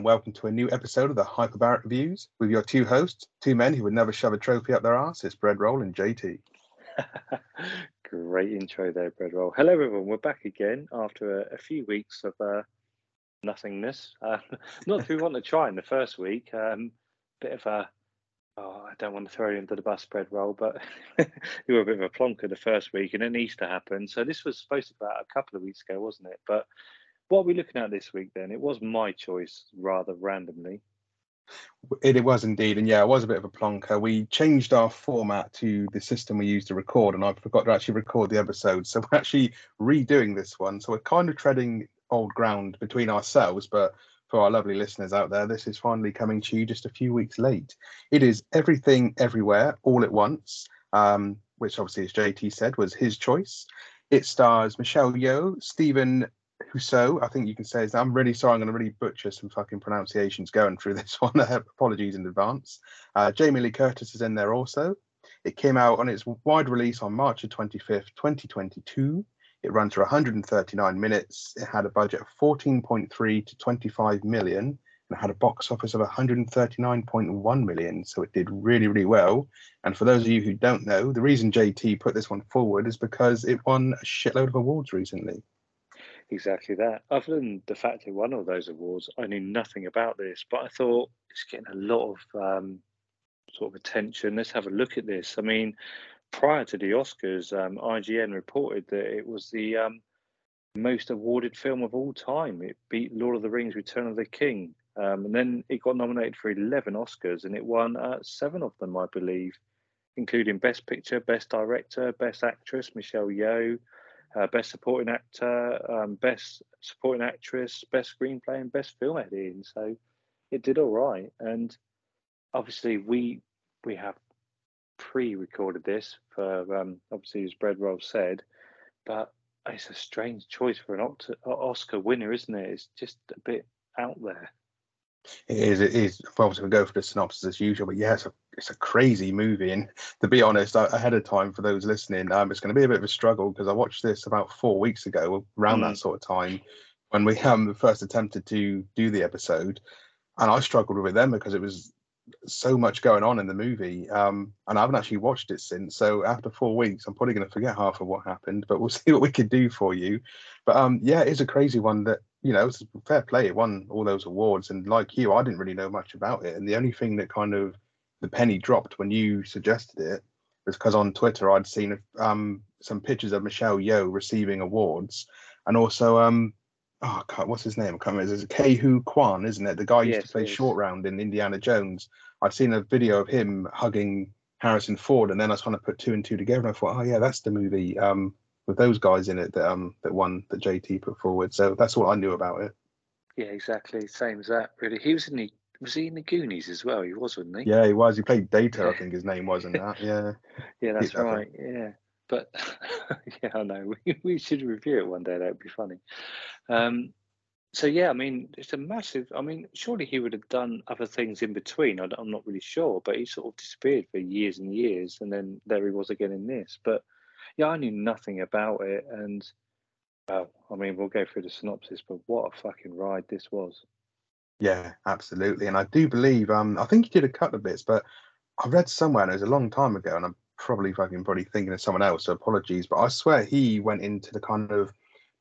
And welcome to a new episode of the Hyperbaric Reviews with your two hosts, two men who would never shove a trophy up their arse. It's Bread Roll and JT. Great intro there, Bread Roll. Hello, everyone. We're back again after a, a few weeks of uh, nothingness. Uh, not that we want to try in the first week. Um, bit of a, oh, I don't want to throw you into the bus, Bread Roll, but you were a bit of a plonker the first week, and then Easter happened. So this was supposed to be about a couple of weeks ago, wasn't it? But what are we looking at this week then? It was my choice rather randomly. It, it was indeed, and yeah, it was a bit of a plonker. We changed our format to the system we used to record, and I forgot to actually record the episode, so we're actually redoing this one. So we're kind of treading old ground between ourselves, but for our lovely listeners out there, this is finally coming to you just a few weeks late. It is everything, everywhere, all at once, um, which obviously, as JT said, was his choice. It stars Michelle Yeoh, Stephen Husso, I think you can say. I'm really sorry. I'm going to really butcher some fucking pronunciations going through this one. Apologies in advance. Uh, Jamie Lee Curtis is in there also. It came out on its wide release on March 25th, 2022. It ran for 139 minutes. It had a budget of 14.3 to 25 million and it had a box office of 139.1 million. So it did really, really well. And for those of you who don't know, the reason JT put this one forward is because it won a shitload of awards recently. Exactly that. Other than the fact it won all those awards, I knew nothing about this, but I thought it's getting a lot of um, sort of attention. Let's have a look at this. I mean, prior to the Oscars, um, IGN reported that it was the um, most awarded film of all time. It beat Lord of the Rings: Return of the King, um, and then it got nominated for 11 Oscars, and it won uh, seven of them, I believe, including Best Picture, Best Director, Best Actress, Michelle Yeoh uh, best supporting actor, um, best supporting actress, best screenplay, and best film editing. So it did all right. And obviously, we we have pre-recorded this for um, obviously as Bread Roll said, but it's a strange choice for an Oscar winner, isn't it? It's just a bit out there. It is. It is. Obviously, we go for the synopsis as usual, but yeah, it's a, crazy movie. And to be honest, ahead of time for those listening, um, it's going to be a bit of a struggle because I watched this about four weeks ago, around mm. that sort of time, when we um first attempted to do the episode, and I struggled with them because it was so much going on in the movie. Um, and I haven't actually watched it since. So after four weeks, I'm probably going to forget half of what happened. But we'll see what we can do for you. But um, yeah, it's a crazy one that you know, it's fair play. It won all those awards, and like you, I didn't really know much about it. And the only thing that kind of the penny dropped when you suggested it was because on Twitter I'd seen um, some pictures of Michelle Yeoh receiving awards, and also um, oh, what's his name? I can't remember. It's Ke Huy Quan, isn't it? The guy used to play Short Round in Indiana Jones. I'd seen a video of him hugging Harrison Ford, and then I was kind of put two and two together, and I thought, oh yeah, that's the movie. Um, with those guys in it that um that one that JT put forward. So that's all I knew about it. Yeah, exactly. Same as that. Really, he was in the was he in the Goonies as well? He was, wasn't he? Yeah, he was. He played Data, I think his name was in that. Yeah. yeah, that's right. Yeah, but yeah, I know. We, we should review it one day. That would be funny. Um, so yeah, I mean, it's a massive. I mean, surely he would have done other things in between. I, am not really sure, but he sort of disappeared for years and years, and then there he was again in this. But yeah, I knew nothing about it, and well, I mean, we'll go through the synopsis, but what a fucking ride this was. Yeah, absolutely, and I do believe, um, I think he did a couple of bits, but I read somewhere, and it was a long time ago, and I'm probably fucking probably thinking of someone else, so apologies, but I swear he went into the kind of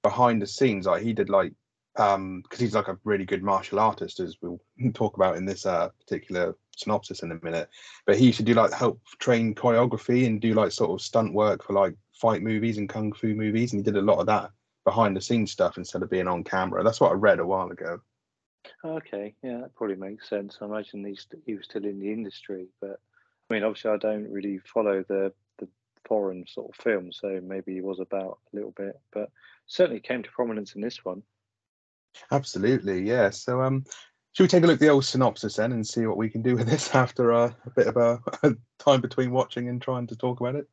behind the scenes, like he did like um because he's like a really good martial artist as we'll talk about in this uh particular synopsis in a minute. But he used to do like help train choreography and do like sort of stunt work for like fight movies and kung fu movies, and he did a lot of that behind the scenes stuff instead of being on camera. That's what I read a while ago. Okay, yeah, that probably makes sense. I imagine he's he was still in the industry, but I mean, obviously, I don't really follow the the foreign sort of film, so maybe he was about a little bit, but certainly came to prominence in this one. Absolutely, yeah. So, um, should we take a look at the old synopsis then and see what we can do with this after a, a bit of a, a, time between watching and trying to talk about it?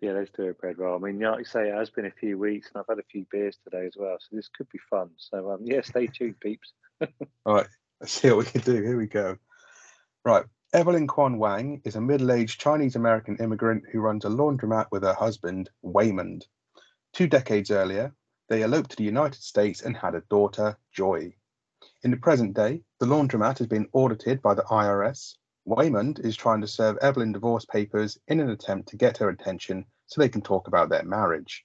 Yeah, let's do it, Brad. Well, I mean, like you say, it has been a few weeks and I've had a few beers today as well, so this could be fun. So, um, yeah, stay tuned, peeps. All right, let's see what we can do. Here we go. Right. Evelyn Quan Wang is a middle aged Chinese American immigrant who runs a laundromat with her husband, Waymond. Two decades earlier, they eloped to the United States and had a daughter, Joy. In the present day, the laundromat has been audited by the IRS. Waymond is trying to serve Evelyn divorce papers in an attempt to get her attention so they can talk about their marriage.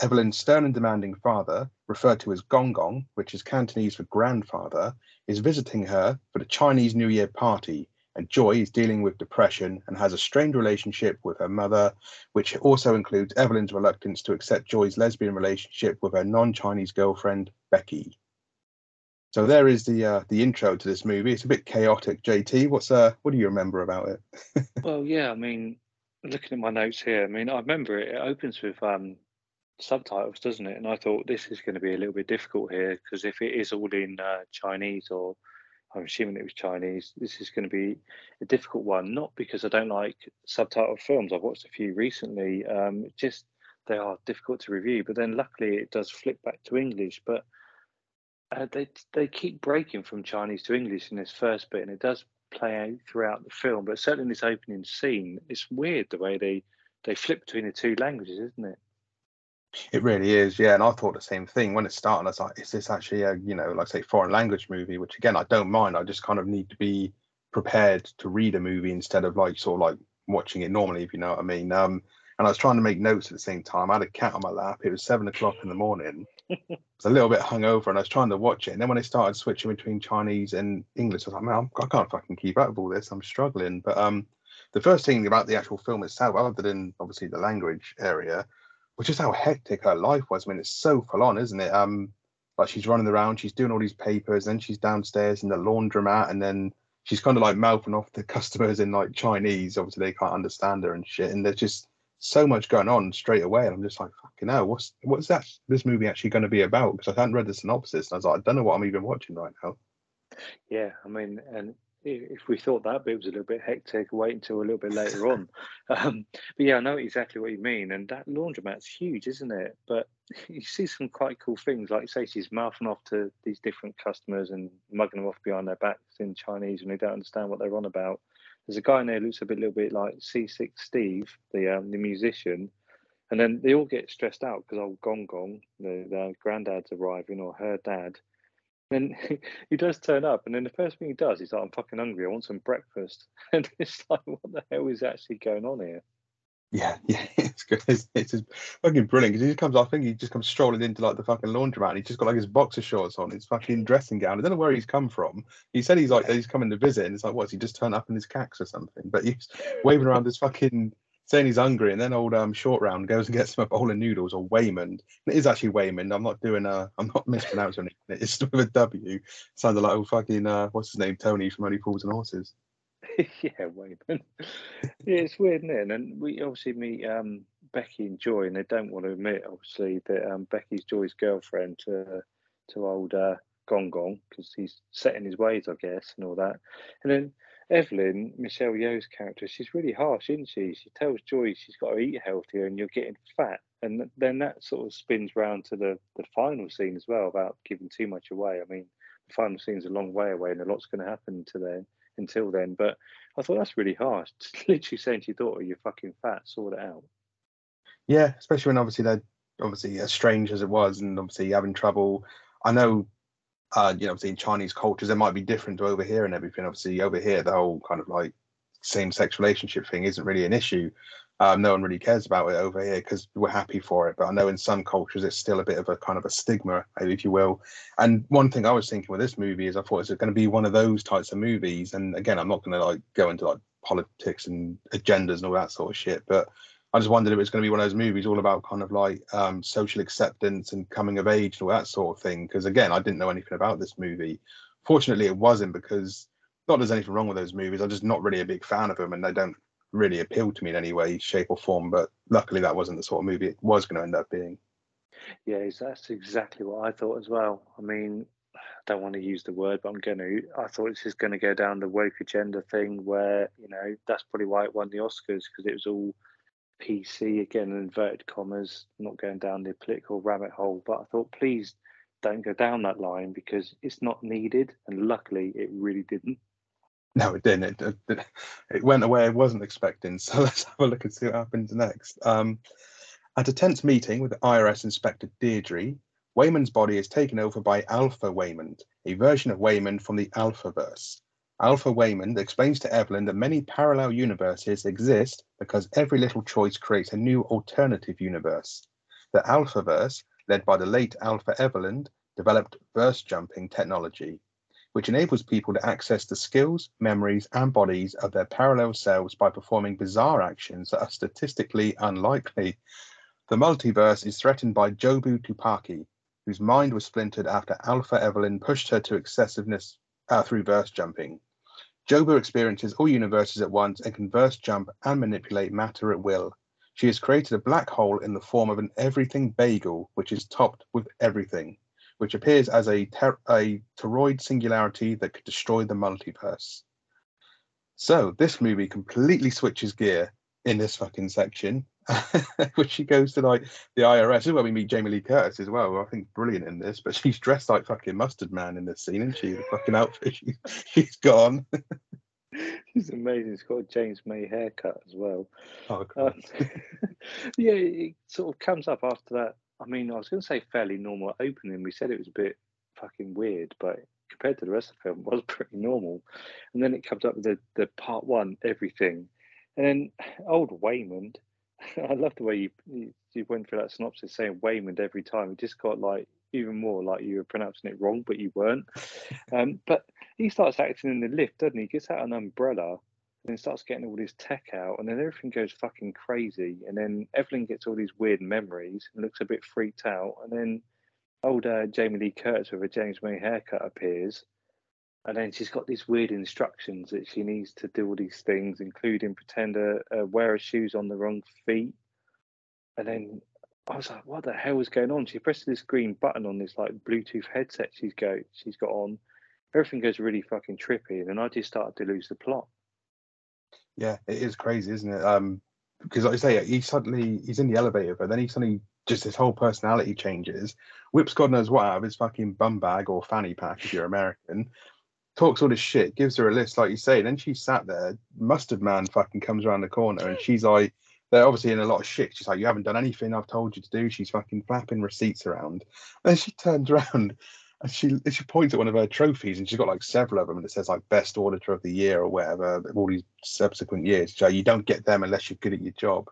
Evelyn's stern and demanding father, referred to as Gong Gong, which is Cantonese for grandfather, is visiting her for the Chinese New Year party and Joy is dealing with depression and has a strained relationship with her mother, which also includes Evelyn's reluctance to accept Joy's lesbian relationship with her non-Chinese girlfriend Becky. So there is the uh, the intro to this movie. It's a bit chaotic. JT, what's uh what do you remember about it? well, yeah, I mean, looking at my notes here, I mean, I remember it, it opens with um subtitles, doesn't it? And I thought this is going to be a little bit difficult here because if it is all in uh, Chinese or I'm assuming it was Chinese. This is going to be a difficult one, not because I don't like subtitled films. I've watched a few recently. Um, just they are difficult to review, but then luckily it does flip back to English. But uh, they they keep breaking from Chinese to English in this first bit, and it does play out throughout the film. But certainly in this opening scene, it's weird the way they they flip between the two languages, isn't it? It really is, yeah. And I thought the same thing when it started. I was like, is this actually a, you know, like say foreign language movie? Which again, I don't mind. I just kind of need to be prepared to read a movie instead of like sort of like watching it normally, if you know what I mean. Um, and I was trying to make notes at the same time. I had a cat on my lap. It was seven o'clock in the morning. I was a little bit hungover, and I was trying to watch it. And then when I started switching between Chinese and English, I was like, man, I'm, I can not fucking keep up with all this. I'm struggling. But um, the first thing about the actual film itself, other than obviously the language area, which is how hectic her life was. I mean, it's so full on, isn't it? Um, like she's running around, she's doing all these papers, then she's downstairs in the laundromat, and then she's kind of like mouthing off the customers in like Chinese. Obviously, they can't understand her and shit. And there's just so much going on straight away. And I'm just like, fucking hell, what's what's that this movie actually going to be about? Because I hadn't read the synopsis, and I was like, I don't know what I'm even watching right now. Yeah, I mean, and if we thought that bit was a little bit hectic, wait until a little bit later on. Um, but yeah, I know exactly what you mean. And that laundromat's huge, isn't it? But you see some quite cool things, like say she's mouthing off to these different customers and mugging them off behind their backs in Chinese, and they don't understand what they're on about. There's a guy in there who looks a bit, little bit like C6 Steve, the um, the musician, and then they all get stressed out because old Gong Gong, the, the granddad's arriving or her dad, then he does turn up, and then the first thing he does, he's like, "I'm fucking hungry. I want some breakfast." And it's like, what the hell is actually going on here? Yeah, yeah, it's good. It's, it's just fucking brilliant because he just comes. I think he just comes strolling into like the fucking laundromat. And he's just got like his boxer shorts on, his fucking dressing gown. I don't know where he's come from. He said he's like he's coming to visit, and it's like, what's he just turned up in his cacks or something? But he's waving around this fucking saying he's hungry, and then old um short round goes and gets him a bowl of noodles or Waymond. It is actually Waymond. I'm not doing a, I'm not mispronouncing it. It's with a W. Sounded like old fucking uh, what's his name, Tony from Only Fools and Horses. yeah, Waymond. yeah, it's weird, isn't it? And we obviously meet um Becky and Joy, and they don't want to admit, obviously, that um Becky's Joy's girlfriend to to old uh, Gong Gong because he's set in his ways, I guess, and all that. And then Evelyn, Michelle Yeoh's character, she's really harsh, isn't she? She tells Joy she's got to eat healthier and you're getting fat. And then that sort of spins round to the, the final scene as well about giving too much away. I mean, the final scene's a long way away and a lot's going to happen to then until then. But I thought that's really harsh. literally saying to your daughter, you're fucking fat, sort it out. Yeah, especially when obviously they're obviously as strange as it was and obviously having trouble. I know uh, you know, obviously in Chinese cultures, it might be different to over here and everything. Obviously, over here, the whole kind of like same sex relationship thing isn't really an issue. Um, no one really cares about it over here because we're happy for it. But I know in some cultures, it's still a bit of a kind of a stigma, if you will. And one thing I was thinking with this movie is I thought, is it going to be one of those types of movies? And again, I'm not going to like go into like politics and agendas and all that sort of shit. But I just wondered if it was going to be one of those movies all about kind of like um, social acceptance and coming of age and all that sort of thing. Because again, I didn't know anything about this movie. Fortunately, it wasn't because not there's anything wrong with those movies. I'm just not really a big fan of them, and they don't really appeal to me in any way, shape, or form. But luckily, that wasn't the sort of movie it was going to end up being. Yeah, that's exactly what I thought as well. I mean, I don't want to use the word, but I'm going to. I thought this is going to go down the woke agenda thing, where you know that's probably why it won the Oscars because it was all PC again, inverted commas, not going down the political rabbit hole. But I thought, please don't go down that line because it's not needed. And luckily, it really didn't. No, it didn't. It, it, went away I wasn't expecting. So let's have a look and see what happens next. Um, at a tense meeting with IRS Inspector Deirdre, Waymond's body is taken over by Alpha Waymond, a version of Waymond from the Alphaverse. Alpha Waymond explains to Evelyn that many parallel universes exist because every little choice creates a new alternative universe. The Alphaverse, led by the late Alpha Evelyn, developed verse jumping technology, which enables people to access the skills, memories, and bodies of their parallel selves by performing bizarre actions that are statistically unlikely. The multiverse is threatened by Jobu Tupaki, whose mind was splintered after Alpha Evelyn pushed her to excessiveness uh, through verse jumping. Jobu experiences all universes at once and can verse jump and manipulate matter at will. She has created a black hole in the form of an everything bagel, which is topped with everything which appears as a, ter- a toroid singularity that could destroy the multiverse. So this movie completely switches gear in this fucking section, which she goes to like the IRS. This is where we meet Jamie Lee Curtis as well. I think brilliant in this, but she's dressed like fucking mustard man in this scene, and she? The fucking outfit she, she's gone. she's amazing. She's got a James May haircut as well. Oh, um, yeah, it sort of comes up after that I mean, I was going to say fairly normal opening. We said it was a bit fucking weird, but compared to the rest of the film, it was pretty normal. And then it comes up with the, the part one, everything. And then old Waymond, I love the way you, you, you went through that synopsis saying Waymond every time. It just got like even more like you were pronouncing it wrong, but you weren't. Um, but he starts acting in the lift, doesn't he? He gets out an umbrella and then starts getting all this tech out, and then everything goes fucking crazy. And then Evelyn gets all these weird memories and looks a bit freaked out. And then old uh, Jamie Lee Curtis with a James May haircut appears, and then she's got these weird instructions that she needs to do all these things, including pretend to uh, wear her shoes on the wrong feet. And then I was like, "What the hell is going on?" She presses this green button on this like Bluetooth headset she's go she's got on. Everything goes really fucking trippy, and then I just started to lose the plot. Yeah, it is crazy, isn't it? Um, because like I say, he suddenly he's in the elevator, but then he suddenly just his whole personality changes. Whips God knows what out of his fucking bum bag or fanny pack if you're American. Talks all this shit, gives her a list, like you say. Then she sat there. Mustard Man fucking comes around the corner, and she's like, they're obviously in a lot of shit. She's like, you haven't done anything I've told you to do. She's fucking flapping receipts around. And then she turns around and she she points at one of her trophies and she's got like several of them and it says like best auditor of the year or whatever all these subsequent years so you don't get them unless you're good at your job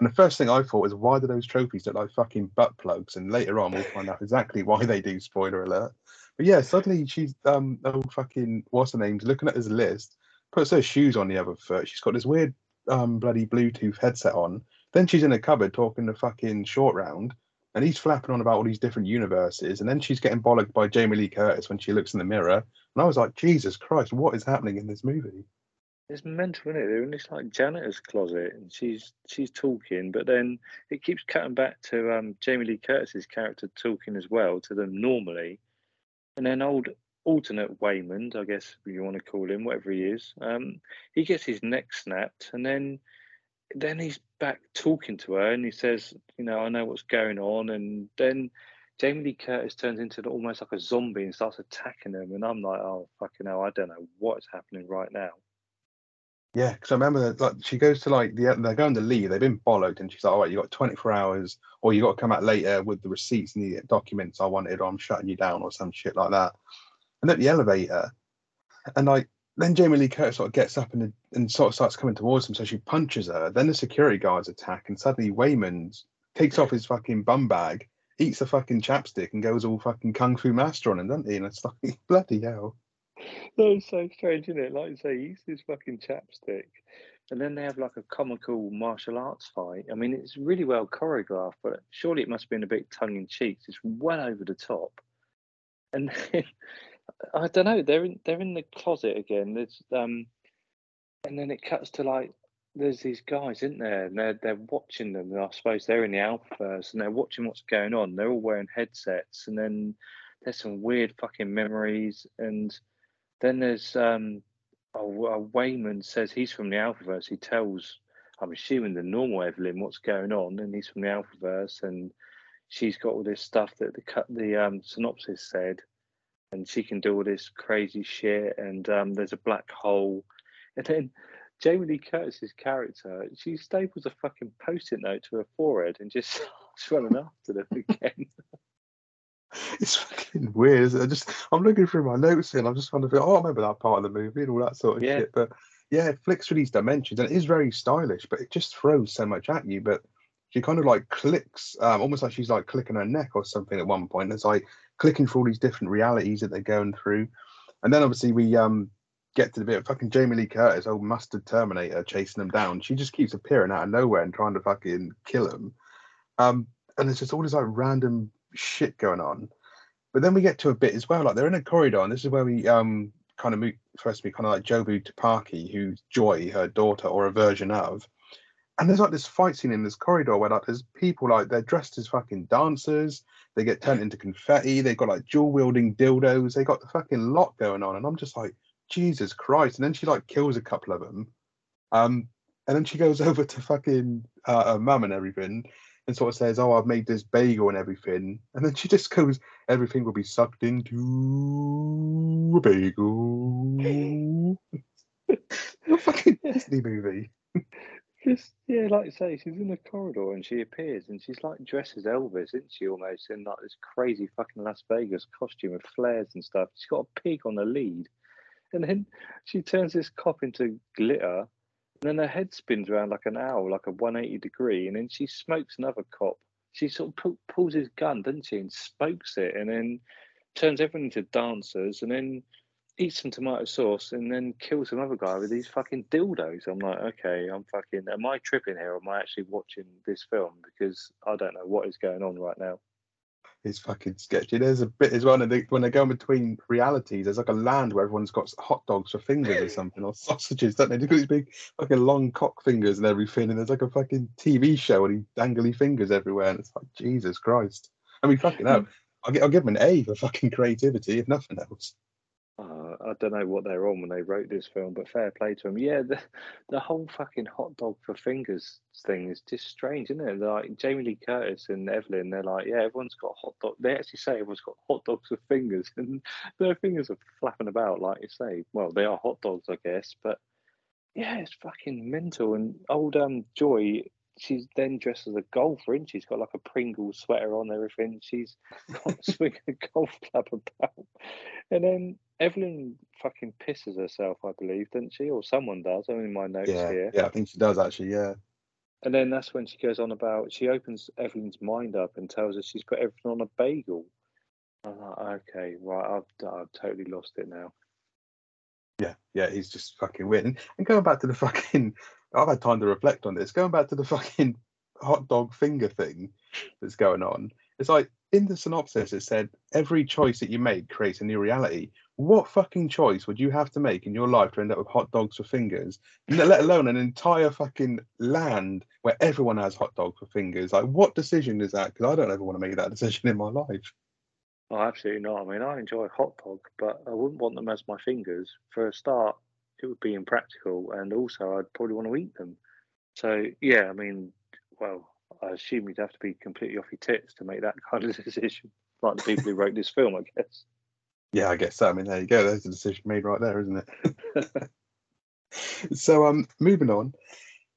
and the first thing i thought was why do those trophies look like fucking butt plugs and later on we'll find out exactly why they do spoiler alert but yeah suddenly she's um oh fucking what's her name's looking at his list puts her shoes on the other foot. She's got this weird um bloody bluetooth headset on. Then she's in a cupboard talking to fucking short round and he's flapping on about all these different universes, and then she's getting bollocked by Jamie Lee Curtis when she looks in the mirror, and I was like, Jesus Christ, what is happening in this movie? It's mental, isn't it? They're in this like janitor's closet, and she's she's talking, but then it keeps cutting back to um, Jamie Lee Curtis's character talking as well to them normally, and then old alternate Waymond, I guess you want to call him, whatever he is, um, he gets his neck snapped, and then then he's back talking to her and he says, you know, I know what's going on. And then Jamie Lee Curtis turns into almost like a zombie and starts attacking them. And I'm like, oh, fucking hell, I don't know what is happening right now. Yeah, because I remember that like she goes to like the they're going to leave. They've been followed, and she's like, "All right, you got 24 hours, or you got to come out later with the receipts and the documents I wanted, or I'm shutting you down, or some shit like that." And at the elevator, and like then Jamie Lee Curtis sort of gets up and, and sort of starts coming towards him, so she punches her. Then the security guards attack, and suddenly Waymond takes off his fucking bum bag, eats a fucking chapstick, and goes all fucking kung fu master on him, doesn't he? And it's like bloody hell. That's so strange, isn't it? Like you say, he eats his fucking chapstick, and then they have like a comical martial arts fight. I mean, it's really well choreographed, but surely it must have been a bit tongue in cheek. It's well over the top. And then I don't know. They're in they're in the closet again. There's um, and then it cuts to like there's these guys, isn't there? And they're they're watching them. I suppose they're in the Alphaverse and they're watching what's going on. They're all wearing headsets, and then there's some weird fucking memories. And then there's um, a, a Waymond says he's from the Alphaverse. He tells, I'm assuming the normal Evelyn what's going on, and he's from the Alphaverse, and she's got all this stuff that the cut the um synopsis said and she can do all this crazy shit. And um, there's a black hole, and then Jamie Lee Curtis's character, she staples a fucking post-it note to her forehead and just starts running after them again. It's fucking weird. I just I'm looking through my notes here and I'm just trying to think, oh, I remember that part of the movie and all that sort of Yeah. shit. But yeah, it flicks through these dimensions and it is very stylish, but it just throws so much at you. But she kind of like clicks, um, almost like she's like clicking her neck or something at one point. It's like clicking through all these different realities that they're going through. And then obviously we um get to the bit of fucking Jamie Lee Curtis, old mustard Terminator, chasing them down. She just keeps appearing out of nowhere and trying to fucking kill him. Um, and there's just all this like random shit going on. But then we get to a bit as well, like they're in a corridor, and this is where we um kind of move supposed to kind of like Jobu Tupaki, who's Joy, her daughter, or a version of. And there's like this fight scene in this corridor where like there's people like they're dressed as fucking dancers, they get turned into confetti, they've got like dual wielding dildos, they got the fucking lot going on, and I'm just like, Jesus Christ. And then she like kills a couple of them. Um, and then she goes over to fucking uh, her mum and everything and sort of says, Oh, I've made this bagel and everything. And then she just goes, Everything will be sucked into a bagel. a fucking Disney movie. Just yeah, like you say, she's in the corridor and she appears and she's like dressed as Elvis, isn't she? Almost in like this crazy fucking Las Vegas costume with flares and stuff. She's got a pig on the lead, and then she turns this cop into glitter, and then her head spins around like an owl, like a 180 degree, and then she smokes another cop. She sort of pu- pulls his gun, doesn't she, and smokes it, and then turns everyone into dancers, and then eats some tomato sauce and then kills another guy with these fucking dildos. I'm like, okay, I'm fucking. Am I tripping here? Or am I actually watching this film? Because I don't know what is going on right now. It's fucking sketchy. There's a bit as well when they, when they go in between realities. There's like a land where everyone's got hot dogs for fingers or something, or sausages, don't they? They've got these big fucking long cock fingers and everything. And there's like a fucking TV show and he dangly fingers everywhere. And it's like, Jesus Christ. I mean, fucking hell. Mm. I'll, I'll give them an A for fucking creativity, if nothing else. Uh, I don't know what they're on when they wrote this film, but fair play to them. Yeah, the the whole fucking hot dog for fingers thing is just strange, isn't it? Like Jamie Lee Curtis and Evelyn, they're like, yeah, everyone's got hot dog. They actually say everyone's got hot dogs with fingers, and their fingers are flapping about, like you say. Well, they are hot dogs, I guess, but yeah, it's fucking mental. And old um Joy, she's then dressed as a golfer, and she's got like a Pringle sweater on, everything. She's got swinging a golf club about, and then Evelyn fucking pisses herself, I believe, doesn't she? Or someone does. I'm in my notes Yeah, here. yeah, I think she does actually. Yeah, And then that's when she goes on about she opens Evelyn's mind up and tells her she's got everything on a bagel. I'm like, okay, right, I've, I've totally lost it now. yeah, yeah. He's just fucking weird. And, and going back to the fucking, I've had time to reflect on this. Going back to the fucking hot dog finger thing that's going on. It's like in the synopsis, it said every choice that you make creates a new reality. What fucking choice would you have to make in your life to end up with hot dogs for fingers? Let alone an entire fucking land where everyone has hot dogs for fingers. Like, what decision is that? Because I don't ever want to make that decision in my life. Oh, absolutely not. I mean, I enjoy hot dog, but I wouldn't want them as my fingers. For a start, it would be impractical, and also I'd probably want to eat them. So yeah, I mean, well, I assume you'd have to be completely off your tits to make that kind of decision, like the people who wrote this film, I guess. Yeah, I guess so. I mean, there you go. There's a decision made right there, isn't it? so, um, moving on.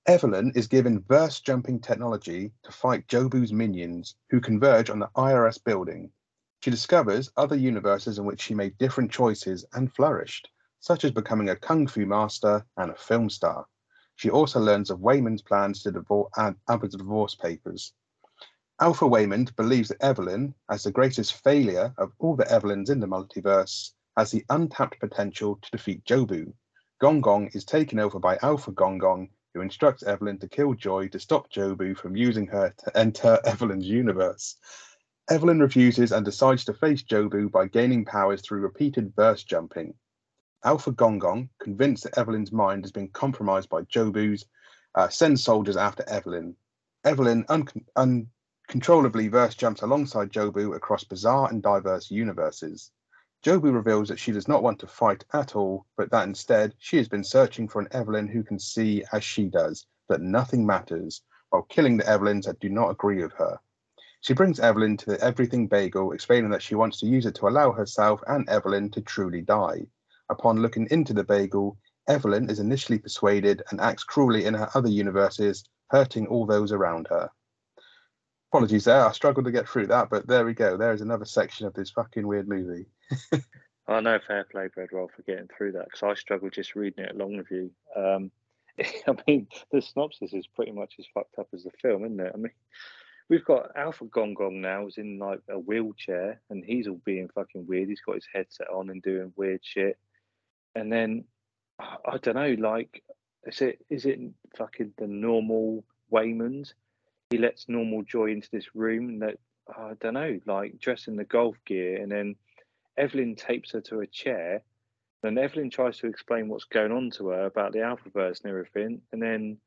Evelyn is given verse jumping technology to fight Jobu's minions, who converge on the IRS building. She discovers other universes in which she made different choices and flourished, such as becoming a kung fu master and a film star. She also learns of Waymond's plans to divorce and Abbott's divorce papers. Alpha Waymond believes that Evelyn, as the greatest failure of all the Evelyns in the multiverse, has the untapped potential to defeat Jobu. Gong Gong is taken over by Alpha Gong Gong, who instructs Evelyn to kill Joy to stop Jobu from using her to enter Evelyn's universe. Evelyn refuses and decides to face Jobu by gaining powers through repeated verse jumping. Alpha Gong Gong, convinced that Evelyn's mind has been compromised by Jobu's, uh, sends soldiers after Evelyn. Evelyn un- uncontrollably verse jumps alongside Jobu across bizarre and diverse universes. Jobu reveals that she does not want to fight at all, but that instead she has been searching for an Evelyn who can see as she does, that nothing matters, while killing the Evelyns that do not agree with her. She brings Evelyn to the Everything Bagel, explaining that she wants to use it to allow herself and Evelyn to truly die. Upon looking into the bagel, Evelyn is initially persuaded and acts cruelly in her other universes, hurting all those around her. Apologies there. I struggled to get through that, but there we go. There is another section of this fucking weird movie. I know fair play, Bedroll, for getting through that because I struggled just reading it along with you. Um, I mean, the synopsis is pretty much as fucked up as the film, isn't it? I mean, we've got Alpha Gong Gong now is in like a wheelchair and he's all being fucking weird. He's got his headset on and doing weird shit. And then I don't know, like is it is it fucking the normal Waymond? He lets normal joy into this room that I don't know, like dressed in the golf gear and then Evelyn tapes her to a chair and Evelyn tries to explain what's going on to her about the Alphaverse and everything, and then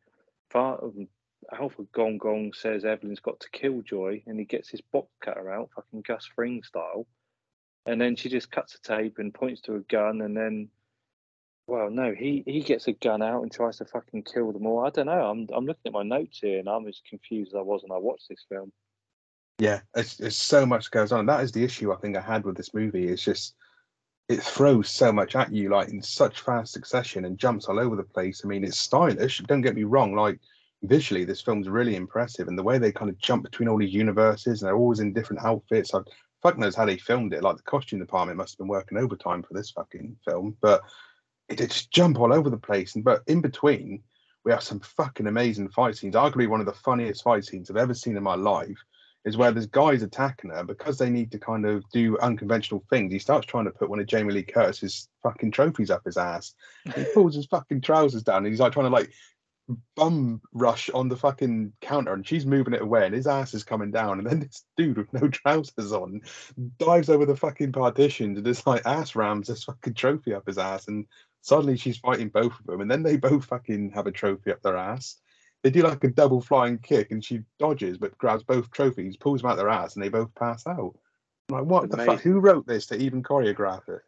um, Alpha Gong Gong says Evelyn's got to kill Joy, and he gets his box cutter out, fucking Gus Fring style, and then she just cuts a tape and points to a gun, and then, well, no, he he gets a gun out and tries to fucking kill them all. I don't know. I'm I'm looking at my notes here, and I'm as confused as I was when I watched this film. Yeah, it's, it's so much goes on. That is the issue I think I had with this movie. It's just it throws so much at you like in such fast succession and jumps all over the place. I mean, it's stylish. Don't get me wrong. Like visually, this film's really impressive, and the way they kind of jump between all these universes and they're always in different outfits. I fuck knows how they filmed it. Like the costume department must have been working overtime for this fucking film, but it did just jump all over the place. And but in between, we have some fucking amazing fight scenes. Arguably one of the funniest fight scenes I've ever seen in my life is where there's guys attacking her because they need to kind of do unconventional things. He starts trying to put one of Jamie Lee Curtis's fucking trophies up his ass. He pulls his fucking trousers down and he's like trying to like bum rush on the fucking counter and she's moving it away and his ass is coming down and then this dude with no trousers on dives over the fucking partitions and just like ass rams this fucking trophy up his ass and suddenly she's fighting both of them and then they both fucking have a trophy up their ass they do like a double flying kick and she dodges but grabs both trophies, pulls them out their ass, and they both pass out. I'm like, what the fuck? Who wrote this to even choreograph it?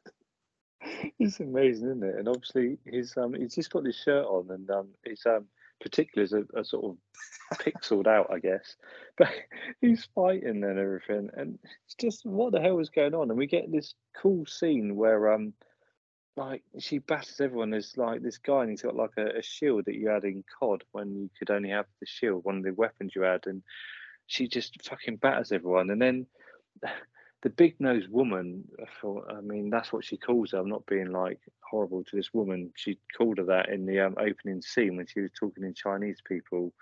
It's amazing, isn't it? And obviously, he's um he's just got this shirt on, and um his um particulars are, are sort of pixeled out, I guess. But he's fighting and everything, and it's just what the hell is going on? And we get this cool scene where um like she batters everyone. There's like this guy, and he's got like a, a, shield that you had in COD when you could only have the shield, one of the weapons you had, and she just fucking batters everyone. And then the big nosed woman, I mean, that's what she calls her. I'm not being like horrible to this woman. She called her that in the um, opening scene when she was talking in Chinese people.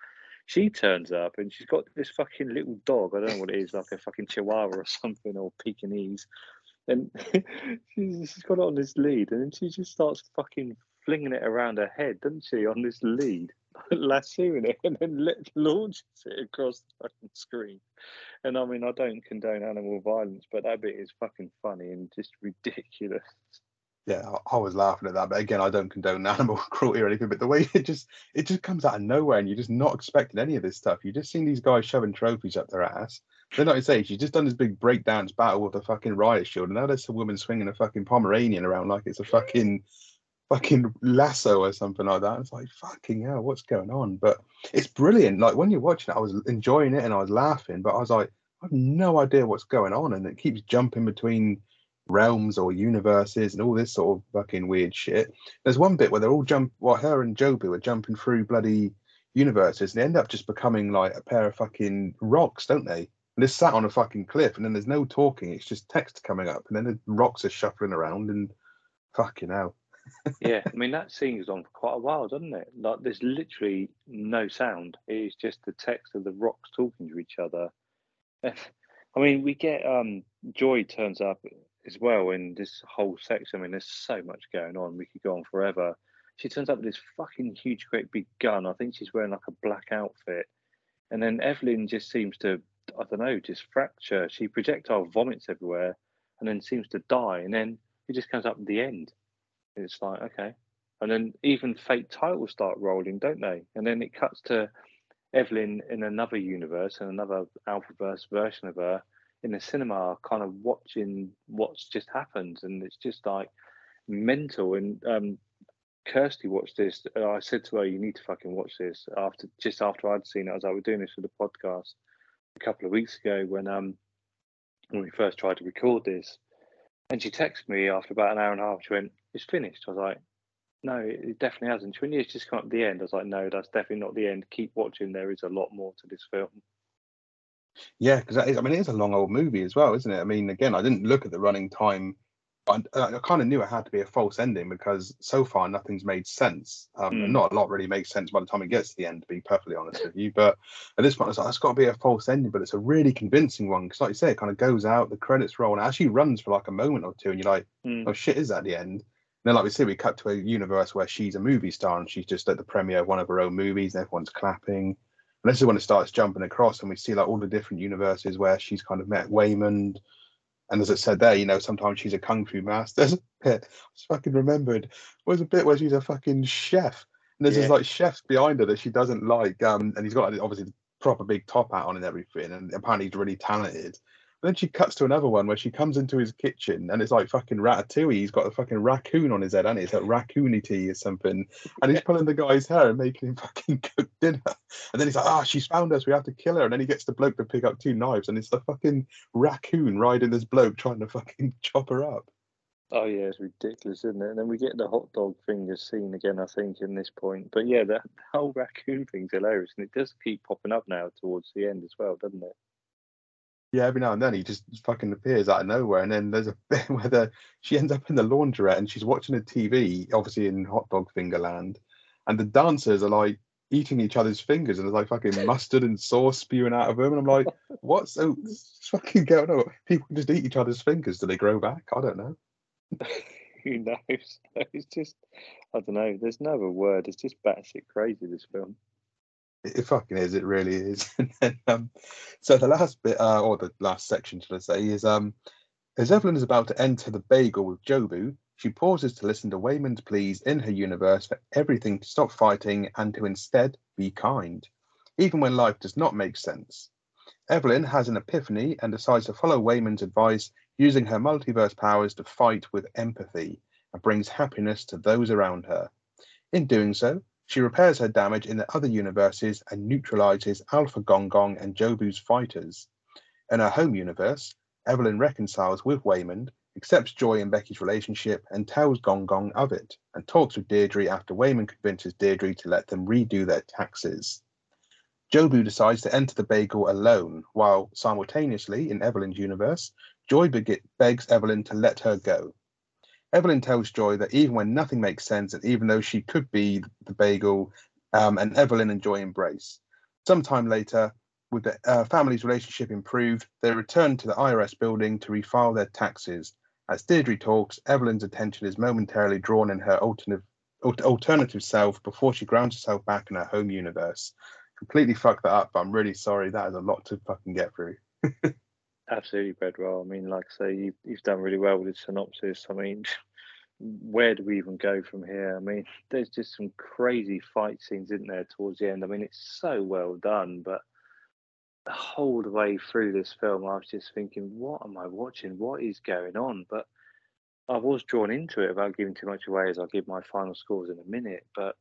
She turns up and she's got this fucking little dog. I don't know what it is, like a fucking Chihuahua or something, or Pekingese and she's, got it on this lead, and then she just starts fucking flinging it around her head, doesn't she, on this lead, lassoing it, and then launches it across the fucking screen. And I mean, I don't condone animal violence, but that bit is fucking funny and just ridiculous. Yeah, I was laughing at that, but again, I don't condone animal cruelty or anything. But the way it just it just comes out of nowhere, and you're just not expecting any of this stuff. You just seen these guys shoving trophies up their ass, then, like I say, she's just done this big breakdance battle with a fucking riot shield, and now there's a woman swinging a fucking Pomeranian around like it's a fucking fucking lasso or something like that. It's like fucking hell, what's going on? But it's brilliant. Like when you're watching it, I was enjoying it and I was laughing, but I was like, I have no idea what's going on, and it keeps jumping between realms or universes and all this sort of fucking weird shit. There's one bit where they're all jump, well, her and Jobu are jumping through bloody universes, and they end up just becoming like a pair of fucking rocks, don't they? And it's sat on a fucking cliff, and then there's no talking. It's just text coming up, and then the rocks are shuffling around, and fucking hell. yeah, I mean that scene goes on for quite a while, doesn't it? Like there's literally no sound. It's just the text of the rocks talking to each other. I mean, we get um Joy turns up as well in this whole section. I mean, there's so much going on. We could go on forever. She turns up with this fucking huge, great big gun. I think she's wearing like a black outfit. And then Evelyn just seems to I don't know, just fracture. She projectile vomits everywhere and then seems to die. And then it just comes up at the end. It's like, okay. And then even fake titles start rolling, don't they? And then it cuts to Evelyn in another universe and another Alphaverse version of her in the cinema, kind of watching what's just happened. And it's just like mental. And um, Kirsty watched this. I said to her, "You need to fucking watch this." After just after I'd seen it, as I was like, "We're doing this for the podcast," a couple of weeks ago when um when we first tried to record this, and she texted me after about an hour and a half. She went, "It's finished." I was like, "No, it definitely hasn't." She went, "Yeah, it's just come up the end." I was like, "No, that's definitely not the end. Keep watching. There is a lot more to this film." Yeah, because I mean, it is a long old movie as well, isn't it? I mean, again, I didn't look at the running time, I, I kind of knew it had to be a false ending because so far nothing's made sense. Um, Mm. Not a lot really makes sense by the time it gets to the end, to be perfectly honest with you. But at this point, I was like, that's got to be a false ending, but it's a really convincing one because, like you say, it kind of goes out, the credits roll, and it actually runs for like a moment or two, and you're like, Mm. oh shit, is that the end? And then, like we see, we cut to a universe where she's a movie star and she's just at the premiere of one of her own movies, and everyone's clapping. And this is when it starts jumping across, and we see like all the different universes where she's kind of met Waymond. And as it said there, you know, sometimes she's a kung fu master. There's a bit I just fucking remembered. There's a bit where she's a fucking chef, and there's Yeah. this like chefs behind her that she doesn't like. Um, and he's got obviously the proper big top hat on and everything, and apparently he's really talented. Then she cuts to another one where she comes into his kitchen and it's like fucking ratatouille. He's got a fucking raccoon on his head, and it's like raccoonity or something. And he's pulling the guy's hair and making him fucking cook dinner. And then he's like, "Ah, she's found us. We have to kill her." And then he gets the bloke to pick up two knives, and it's the fucking raccoon riding this bloke trying to fucking chop her up. Oh yeah, it's ridiculous, isn't it? And then we get the hot dog finger scene again, I think, in this point. But yeah, the, the whole raccoon thing's hilarious, and it does keep popping up now towards the end as well, doesn't it? Yeah, every now and then he just fucking appears out of nowhere, and then there's a bit where the, she ends up in the laundrette and she's watching a TV, obviously in hot dog fingerland, and the dancers are like eating each other's fingers, and there's like fucking mustard and sauce spewing out of them, and I'm like, what's so what's fucking going on? People just eat each other's fingers do they grow back? I don't know. Who knows? It's just, I don't know. There's no other word. It's just batshit crazy. This film. It, fucking is. It really is. then, um, so the last bit, uh, or the last section, should I say, is um, as Evelyn is about to enter the bagel with Jobu, she pauses to listen to Waymond's pleas in her universe for everything to stop fighting and to instead be kind, even when life does not make sense. Evelyn has an epiphany and decides to follow Waymond's advice, using her multiverse powers to fight with empathy and brings happiness to those around her. In doing so, she repairs her damage in the other universes and neutralizes Alpha Gong Gong and Jobu's fighters. In her home universe, Evelyn reconciles with Waymond, accepts Joy and Becky's relationship, and tells Gong Gong of it, and talks with Deirdre after Waymond convinces Deirdre to let them redo their taxes. Jobu decides to enter the bagel alone, while simultaneously, in Evelyn's universe, Joy beg- begs Evelyn to let her go. Evelyn tells Joy that even when nothing makes sense, and even though she could be the bagel, um, and Evelyn and Joy embrace. Sometime later, with the uh, family's relationship improved, they return to the IRS building to refile their taxes. As Deirdre talks, Evelyn's attention is momentarily drawn in her alternative, alternative self before she grounds herself back in her home universe. Completely fucked that up, but I'm really sorry. That is a lot to fucking get through. Absolutely, Bedwell. I mean, like I say, you, you've done really well with the synopsis. I mean, where do we even go from here? I mean, there's just some crazy fight scenes, isn't there, towards the end? I mean, it's so well done, but the whole way through this film, I was just thinking, what am I watching? What is going on? But I was drawn into it without giving too much away, as I'll give my final scores in a minute. But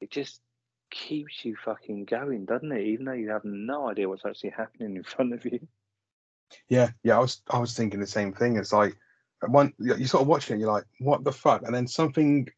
it just keeps you fucking going, doesn't it? Even though you have no idea what's actually happening in front of you. Yeah, yeah, I was I was thinking the same thing. It's like one you sort of watching it, you're like, what the fuck? And then something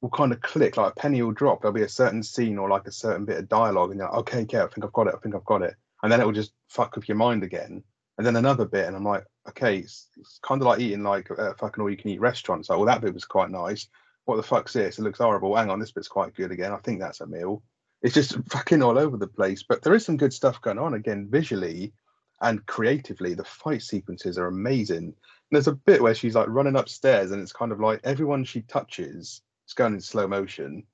will kind of click, like a penny will drop. There'll be a certain scene or like a certain bit of dialogue, and you're like, okay, okay, I think I've got it, I think I've got it. And then it will just fuck with your mind again. And then another bit, and I'm like, okay, it's, it's kind of like eating like a fucking all you can eat restaurant. It's like, well, that bit was quite nice. What the fuck's this? It looks horrible. Hang on, this bit's quite good again. I think that's a meal. It's just fucking all over the place. But there is some good stuff going on again visually and creatively. The fight sequences are amazing. And there's a bit where she's like running upstairs, and it's kind of like everyone she touches, it's going in slow motion.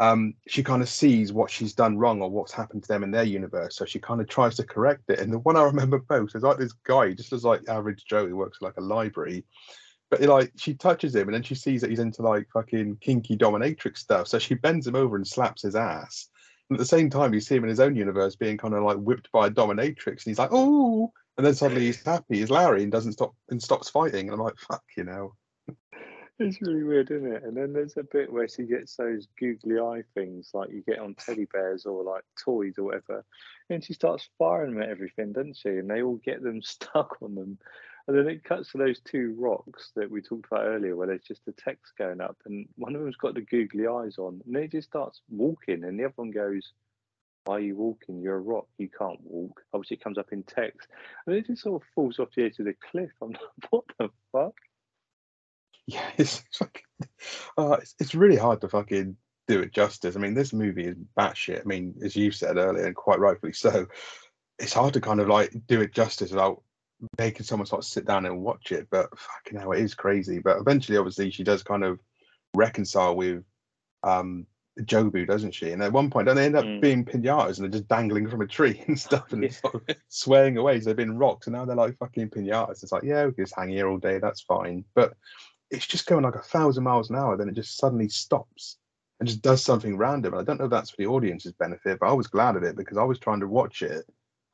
Um, she kind of sees what she's done wrong or what's happened to them in their universe. So she kind of tries to correct it. And the one I remember most is like this guy, just as like average Joe who works like a library. But like she touches him and then she sees that he's into like fucking kinky dominatrix stuff. So she bends him over and slaps his ass. At the same time, you see him in his own universe being kind of like whipped by a dominatrix, and he's like, "Oh!" And then suddenly he's happy. He's Larry and doesn't stop and stops fighting. And I'm like, "Fuck you know." It's really weird, isn't it? And then there's a bit where she gets those googly eye things like you get on teddy bears or like toys or whatever. And she starts firing them at everything, doesn't she? And they all get them stuck on them. And then it cuts to those two rocks that we talked about earlier where there's just the text going up and one of them's got the googly eyes on. And it just starts walking and the other one goes, Why are you walking? You're a rock. You can't walk. Obviously, it comes up in text, and it just sort of falls off the edge of the cliff. I'm like, what the fuck? Yeah, it's like, uh, it's, it's really hard to fucking do it justice. I mean, this movie is batshit. I mean, as you said earlier, and quite rightfully so, it's hard to kind of like do it justice without making someone sort of sit down and watch it. But fucking hell, it is crazy. But eventually, obviously, she does kind of reconcile with um Jobu, doesn't she? And at one point, don't they end up Mm. being pinatas and they're just dangling from a tree and stuff and Yeah. sort of swaying away. So they've been rocks and now they're like fucking pinatas. It's like, yeah, we can just hang here all day. That's fine. But it's just going like a thousand miles an hour. Then it just suddenly stops and just does something random. And I don't know if that's for the audience's benefit, but I was glad of it because I was trying to watch it,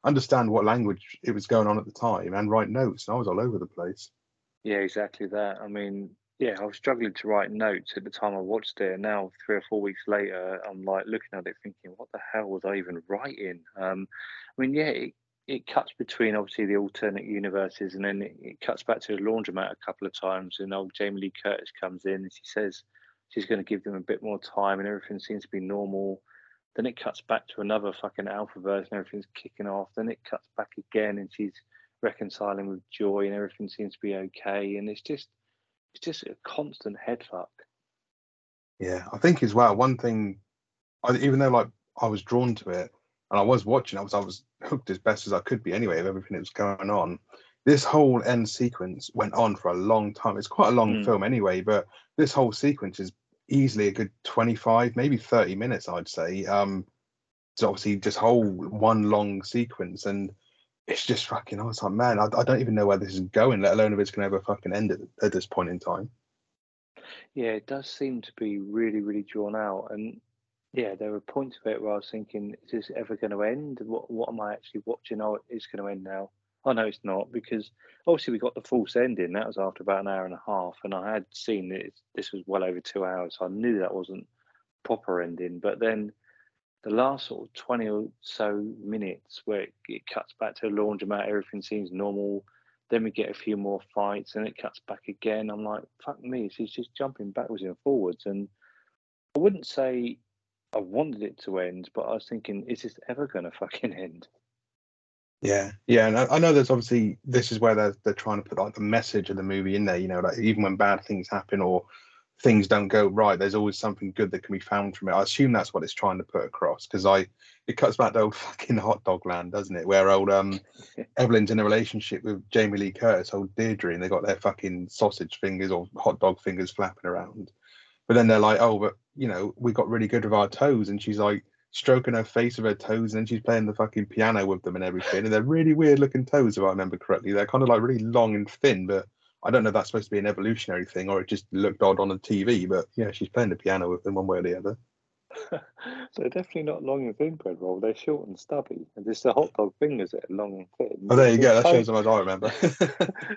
understand what language it was going on at the time, and write notes. And I was all over the place. Yeah, exactly that. I mean, yeah, I was struggling to write notes at the time I watched it, now three or four weeks later, I'm like looking at it thinking, what the hell was I even writing? Um, I mean, yeah, it, it cuts between obviously the alternate universes, and then it, it cuts back to the laundromat a couple of times, and old Jamie Lee Curtis comes in and she says she's going to give them a bit more time, and everything seems to be normal. Then it cuts back to another fucking alpha version, everything's kicking off. Then it cuts back again, and she's reconciling with Joy, and everything seems to be okay. And it's just it's just a constant head fuck. Yeah, I think as well. One thing, I, even though like I was drawn to it and I was watching, I was I was hooked as best as I could be anyway of everything that was going on. This whole end sequence went on for a long time. It's quite a long Mm. film anyway, but this whole sequence is easily a good twenty-five, maybe thirty minutes, I'd say. Um, it's obviously just whole one long sequence, and it's just fucking. I was like, man, I, I don't even know where this is going, let alone if it's gonna ever fucking end at, at this point in time. Yeah, it does seem to be really, really drawn out. And yeah, there were points of it where I was thinking, is this ever going to end? What what am I actually watching? Oh, it's going to end now. Oh no, it's not because obviously we got the false ending. That was after about an hour and a half, and I had seen that this was well over two hours. So I knew that wasn't proper ending. But then the last sort of twenty or so minutes where it, it cuts back to a laundromat, everything seems normal. Then we get a few more fights, and it cuts back again. I'm like, fuck me, she's just jumping backwards and forwards. And I wouldn't say I wanted it to end, but I was thinking, is this ever going to fucking end? Yeah, yeah, and I, I know there's obviously this is where they're they're trying to put like the message of the movie in there. You know, like even when bad things happen or things don't go right, there's always something good that can be found from it. I assume that's what it's trying to put across because I it cuts back to old fucking hot dog land, doesn't it? Where old um Evelyn's in a relationship with Jamie Lee Curtis, old Deirdre, and they got their fucking sausage fingers or hot dog fingers flapping around. But then they're like, oh, but you know, we got really good with our toes, and she's like stroking her face with her toes, and then she's playing the fucking piano with them and everything. And they're really weird looking toes, if I remember correctly. They're kind of like really long and thin, but I don't know if that's supposed to be an evolutionary thing or it just looked odd on the TV. But yeah, she's playing the piano with them one way or the other. They're definitely not long and thin bread roll. They're short and stubby. And just the hot dog fingers that are long and thin. Oh, there you The go. That toes- shows how much I remember.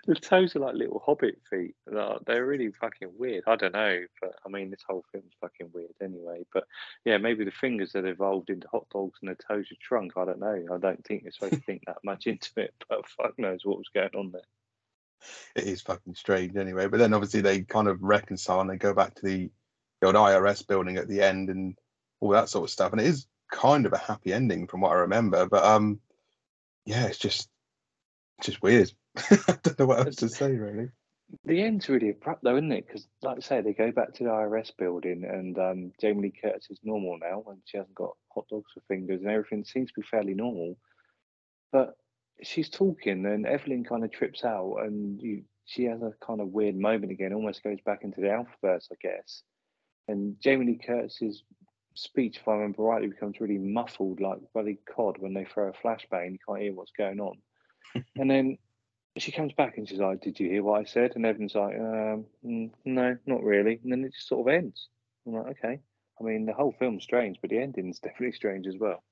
the toes are like little hobbit feet. They're- They're really fucking weird. I don't know, but I mean, this whole film's fucking weird anyway. But yeah, maybe the fingers that evolved into hot dogs and the toes are shrunk. I don't know. I don't think you're supposed to think that much into it, but fuck knows what was going on there. it is fucking strange anyway. But then obviously they kind of reconcile and they go back to the, the old IRS building at the end and all that sort of stuff. And it is kind of a happy ending from what I remember. But um, yeah, it's just just weird. I don't know what else to say really. The end's really abrupt though, isn't it? Because, like I say, they go back to the IRS building, and um, Jamie Lee Curtis is normal now, and she hasn't got hot dogs for fingers, and everything seems to be fairly normal. But she's talking, and Evelyn kind of trips out, and you, she has a kind of weird moment again, almost goes back into the Alphaverse, I guess. And Jamie Lee Curtis's speech, if I remember rightly, becomes really muffled, like bloody cod when they throw a flashbang, and you can't hear what's going on. and then she comes back and she's like, "Did you hear what I said?" And Evan's like, um, "No, not really." And then it just sort of ends. I'm like, "Okay." I mean, the whole film's strange, but the ending's definitely strange as well.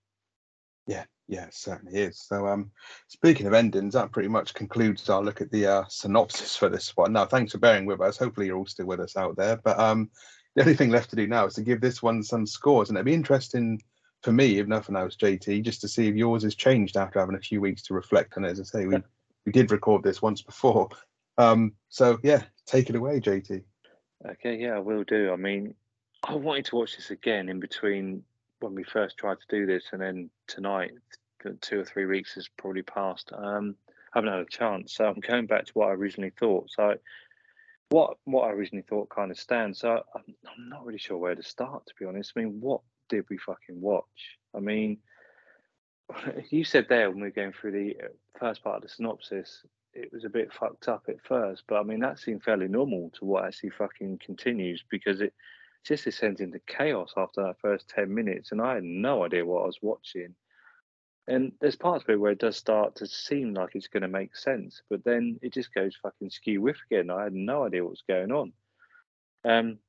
Yeah, yeah, it certainly is. So um, speaking of endings, that pretty much concludes our look at the uh, synopsis for this one. Now, thanks for bearing with us. Hopefully, you're all still with us out there. But um, the only thing left to do now is to give this one some scores, and it'd be interesting for me, if nothing else, JT, just to see if yours has changed after having a few weeks to reflect on it. As I say, we we did record this once before. Um, so yeah, take it away, JT. Okay, yeah, I will do. I mean, I wanted to watch this again in between when we first tried to do this, and then tonight, two or three weeks has probably passed. Um, I haven't had a chance, so I'm going back to what I originally thought. So, what what I originally thought kind of stands. So I'm, I'm not really sure where to start, to be honest. I mean, what did we fucking watch? I mean, you said there when we were going through the uh, first part of the synopsis, it was a bit fucked up at first, but I mean that seemed fairly normal to what actually fucking continues because it just descends into chaos after that first ten minutes, and I had no idea what I was watching. And there's parts of it where it does start to seem like it's going to make sense, but then it just goes fucking skew with again. I had no idea what was going on. Um,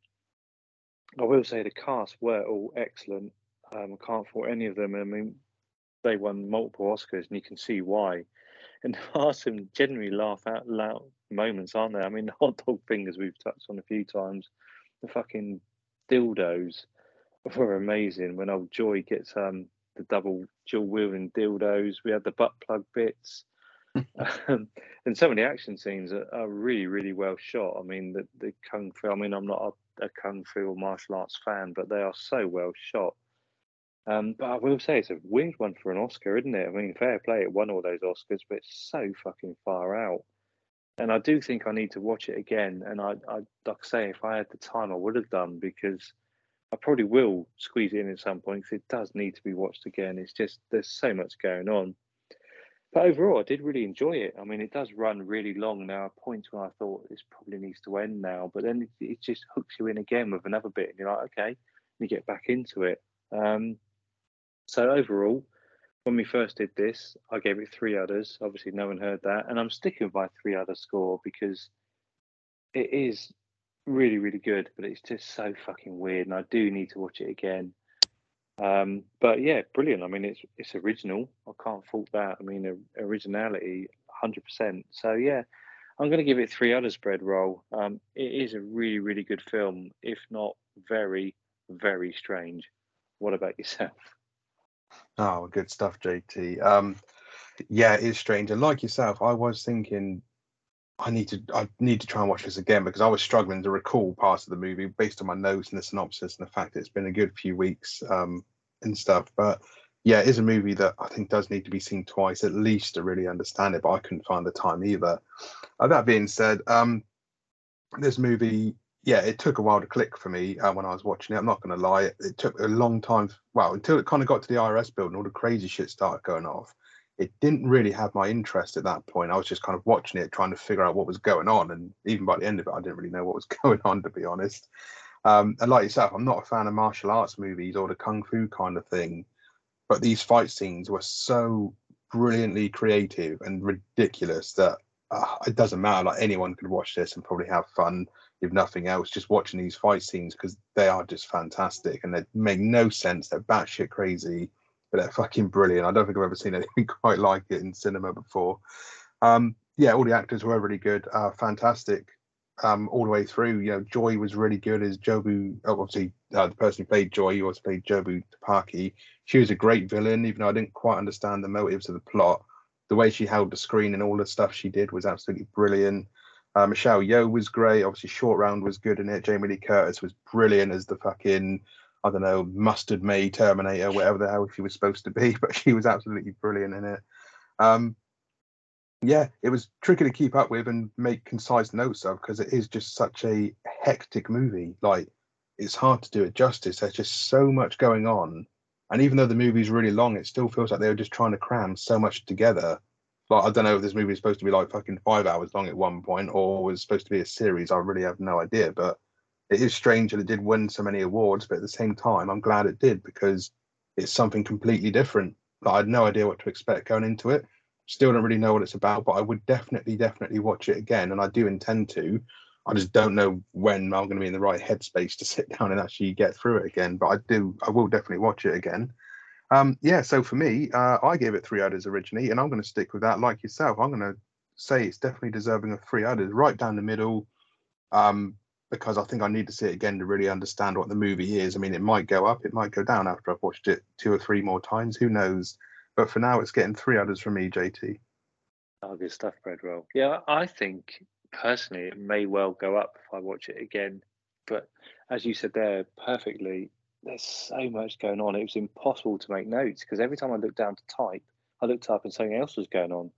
I will say the cast were all excellent. Um, I can't fault any of them. I mean, they won multiple Oscars, and you can see why. And there are some genuinely laugh out loud moments, aren't there? I mean, the hot dog fingers we've touched on a few times, the fucking dildos were amazing. When old Joy gets um the double dual wielding dildos, we had the butt plug bits. um, and some of the action scenes are, are, really, really well shot. I mean, the, the kung fu. I mean, I'm not a, a kung fu or martial arts fan, but they are so well shot. Um, but I will say it's a weird one for an Oscar, isn't it? I mean, fair play, it won all those Oscars, but it's so fucking far out. And I do think I need to watch it again. And I, I like I say, if I had the time, I would have done because I probably will squeeze it in at some point because it does need to be watched again. It's just there's so much going on. But overall, I did really enjoy it. I mean, it does run really long now. Points where I thought this probably needs to end now, but then it, it just hooks you in again with another bit, and you're like, okay, you get back into it. Um, so overall, when we first did this, I gave it three udders. Obviously, no one heard that, and I'm sticking by three udder score because it is really, really good, but it's just so fucking weird, and I do need to watch it again. Um, but yeah, brilliant. I mean, it's it's original. I can't fault that. I mean, originality, hundred percent. So yeah, I'm going to give it three udders. Bread roll. Um, it is a really, really good film, if not very, very strange. What about yourself? Oh, good stuff, JT. Um, yeah, it is strange. And like yourself, I was thinking I need to I need to try and watch this again because I was struggling to recall parts of the movie based on my notes and the synopsis and the fact that it's been a good few weeks um, and stuff. But yeah, it is a movie that I think does need to be seen twice at least to really understand it. But I couldn't find the time either. Uh, that being said, um, this movie yeah, it took a while to click for me uh, when I was watching it. I'm not going to lie; it, took a long time. Well, until it kind of got to the IRS building, all the crazy shit started going off. It didn't really have my interest at that point. I was just kind of watching it, trying to figure out what was going on, and even by the end of it, I didn't really know what was going on, to be honest. Um, and like yourself, I'm not a fan of martial arts movies or the kung fu kind of thing, but these fight scenes were so brilliantly creative and ridiculous that uh, it doesn't matter. Like anyone could watch this and probably have fun if nothing else, just watching these fight scenes because they are just fantastic and they make no sense. They're batshit crazy, but they're fucking brilliant. I don't think I've ever seen anything quite like it in cinema before. Um, yeah, all the actors were really good, uh, fantastic um, all the way through. You know, Joy was really good as Jobu. Obviously, uh, the person who played Joy, who also played Jobu Tupaki. She was a great villain, even though I didn't quite understand the motives of the plot. The way she held the screen and all the stuff she did was absolutely brilliant. Uh, Michelle Yeoh was great. Obviously, Short Round was good in it. Jamie Lee Curtis was brilliant as the fucking, I don't know, mustard May Terminator, whatever the hell she was supposed to be, but she was absolutely brilliant in it. Um, yeah, it was tricky to keep up with and make concise notes of because it is just such a hectic movie. Like, it's hard to do it justice. There's just so much going on. And even though the movie's really long, it still feels like they were just trying to cram so much together like I don't know if this movie is supposed to be like fucking five hours long at one point or was supposed to be a series. I really have no idea, but it is strange that it did win so many awards. But at the same time, I'm glad it did because it's something completely different. Like, I had no idea what to expect going into it. Still don't really know what it's about, but I would definitely, definitely watch it again, and I do intend to. I just don't know when I'm going to be in the right headspace to sit down and actually get through it again. But I do, I will definitely watch it again. Um, yeah, so for me, uh, I gave it three udders originally, and I'm going to stick with that. Like yourself, I'm going to say it's definitely deserving of three udders, right down the middle, um, because I think I need to see it again to really understand what the movie is. I mean, it might go up, it might go down after I've watched it two or three more times. Who knows? But for now, it's getting three udders from me, JT. Oh, good stuff, Bread Roll. Yeah, I think personally it may well go up if I watch it again. But as you said there perfectly, there's so much going on. It was impossible to make notes because every time I looked down to type, I looked up and something else was going on.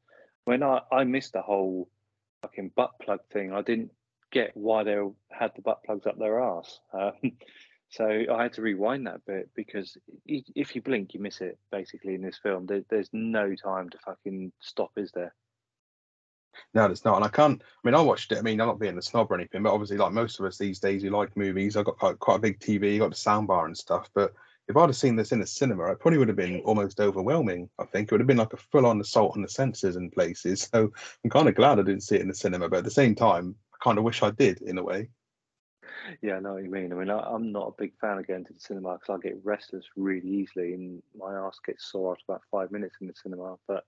When I, I missed the whole fucking butt plug thing, I didn't get why they had the butt plugs up their ass. Um, so I had to rewind that bit because if you blink, you miss it. Basically, in this film, there, there's no time to fucking stop, is there? No, it's not. And I can't. I mean, I watched it. I mean, I'm not being a snob or anything, but obviously, like most of us these days, you like movies. I got quite, quite a big TV, got the soundbar and stuff. But if I'd have seen this in a cinema, it probably would have been almost overwhelming. I think it would have been like a full-on assault on the senses in places. So I'm kind of glad I didn't see it in the cinema, but at the same time, kind of wish I did in a way. Yeah, I know what you mean. I mean, I, am not a big fan of going to the cinema because I get restless really easily, and my ass gets sore after about five minutes in the cinema. But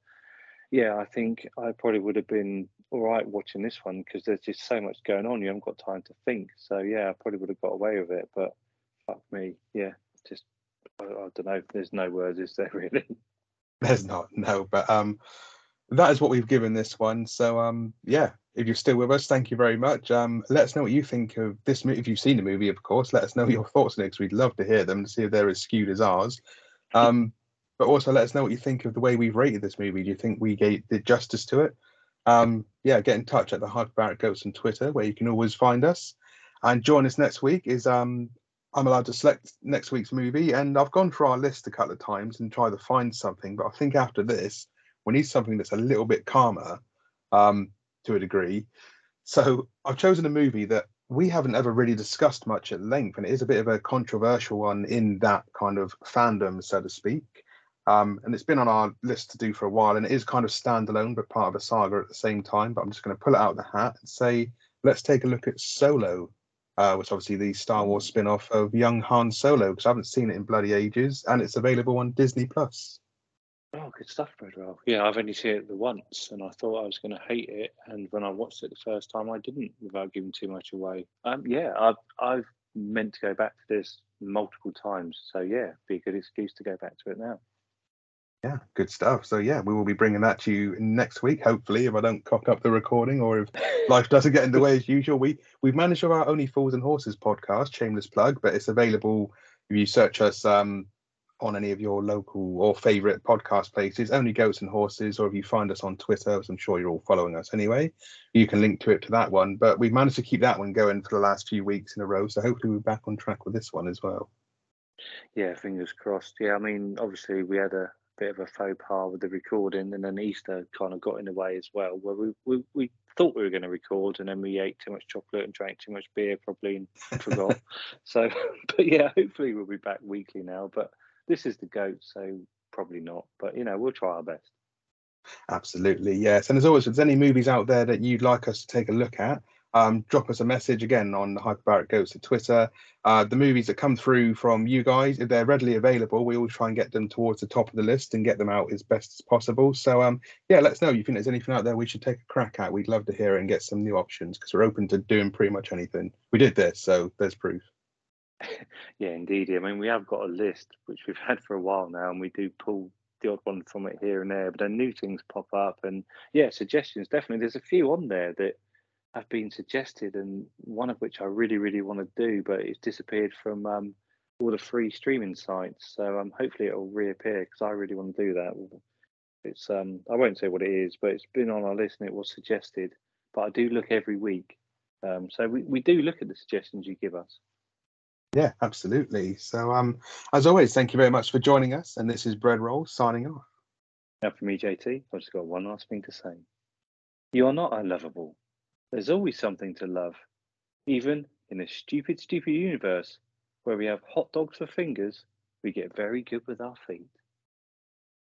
yeah, I think I probably would have been all right watching this one because there's just so much going on. You haven't got time to think. So yeah, I probably would have got away with it. But fuck me, yeah, just I, I don't know. There's no words, is there really? There's not, no. But um, that is what we've given this one. So um, yeah, if you're still with us, thank you very much. Um, let us know what you think of this movie. If you've seen the movie, of course, let us know your thoughts next. We'd love to hear them to see if they're as skewed as ours. Um, but also let us know what you think of the way we've rated this movie. Do you think we gave did justice to it? Um, yeah, get in touch at the Hyperbaric Goats on Twitter, where you can always find us. And join us next week. Is um, I'm allowed to select next week's movie, and I've gone through our list a couple of times and tried to find something. But I think after this, we need something that's a little bit calmer, um, to a degree. So I've chosen a movie that we haven't ever really discussed much at length, and it is a bit of a controversial one in that kind of fandom, so to speak. Um, and it's been on our list to do for a while, and it is kind of standalone, but part of a saga at the same time. But I'm just going to pull it out of the hat and say, let's take a look at Solo, uh, which obviously the Star Wars spin-off of young Han Solo, because I haven't seen it in bloody ages, and it's available on Disney Plus. Oh, good stuff, Bread Roll. Yeah, I've only seen it the once, and I thought I was going to hate it. And when I watched it the first time, I didn't, without giving too much away. Um, yeah, I've I've meant to go back to this multiple times, so yeah, be a good excuse to go back to it now. Yeah, good stuff. So yeah, we will be bringing that to you next week, hopefully, if I don't cock up the recording or if life doesn't get in the way as usual. We we've managed our Only Fools and Horses podcast, shameless plug, but it's available if you search us um, on any of your local or favorite podcast places, Only Goats and Horses, or if you find us on Twitter, I'm sure you're all following us anyway, you can link to it to that one. But we've managed to keep that one going for the last few weeks in a row, so hopefully we're back on track with this one as well. Yeah, fingers crossed. Yeah, I mean, obviously we had a bit of a faux pas with the recording, and then Easter kind of got in the way as well, where we we, we thought we were going to record, and then we ate too much chocolate and drank too much beer, probably and forgot. so, but yeah, hopefully we'll be back weekly now. But this is the goat, so probably not. But you know, we'll try our best. Absolutely, yes. And as always, if there's any movies out there that you'd like us to take a look at, um, drop us a message again on the Hyperbaric Goats at Twitter. Uh, the movies that come through from you guys, if they're readily available, we always try and get them towards the top of the list and get them out as best as possible. So, um, yeah, let us know you think there's anything out there we should take a crack at. We'd love to hear it and get some new options because we're open to doing pretty much anything. We did this, so there's proof. yeah, indeed. I mean, we have got a list which we've had for a while now, and we do pull the odd one from it here and there, but then new things pop up. And yeah, suggestions definitely. There's a few on there that have been suggested, and one of which I really, really want to do, but it's disappeared from um, all the free streaming sites. So um, hopefully it'll reappear because I really want to do that. It's um, I won't say what it is, but it's been on our list and it was suggested. But I do look every week, um, so we, we do look at the suggestions you give us. Yeah, absolutely. So um, as always, thank you very much for joining us. And this is Bread Roll signing off. Now for me, JT, I've just got one last thing to say. You are not unlovable. There's always something to love, even in a stupid, stupid universe where we have hot dogs for fingers, we get very good with our feet.